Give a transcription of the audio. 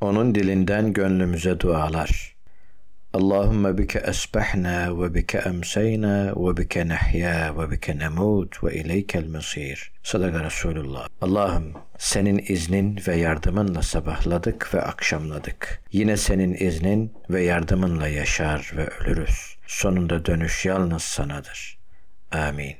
Onun dilinden gönlümüze dualar. Allahümme bike esbahna ve bike emseyna ve bike nehya ve bike nemut ve ileykel mesir. Sadaka Resulullah. Allah'ım senin iznin ve yardımınla sabahladık ve akşamladık. Yine senin iznin ve yardımınla yaşar ve ölürüz. Sonunda dönüş yalnız sanadır. Amin.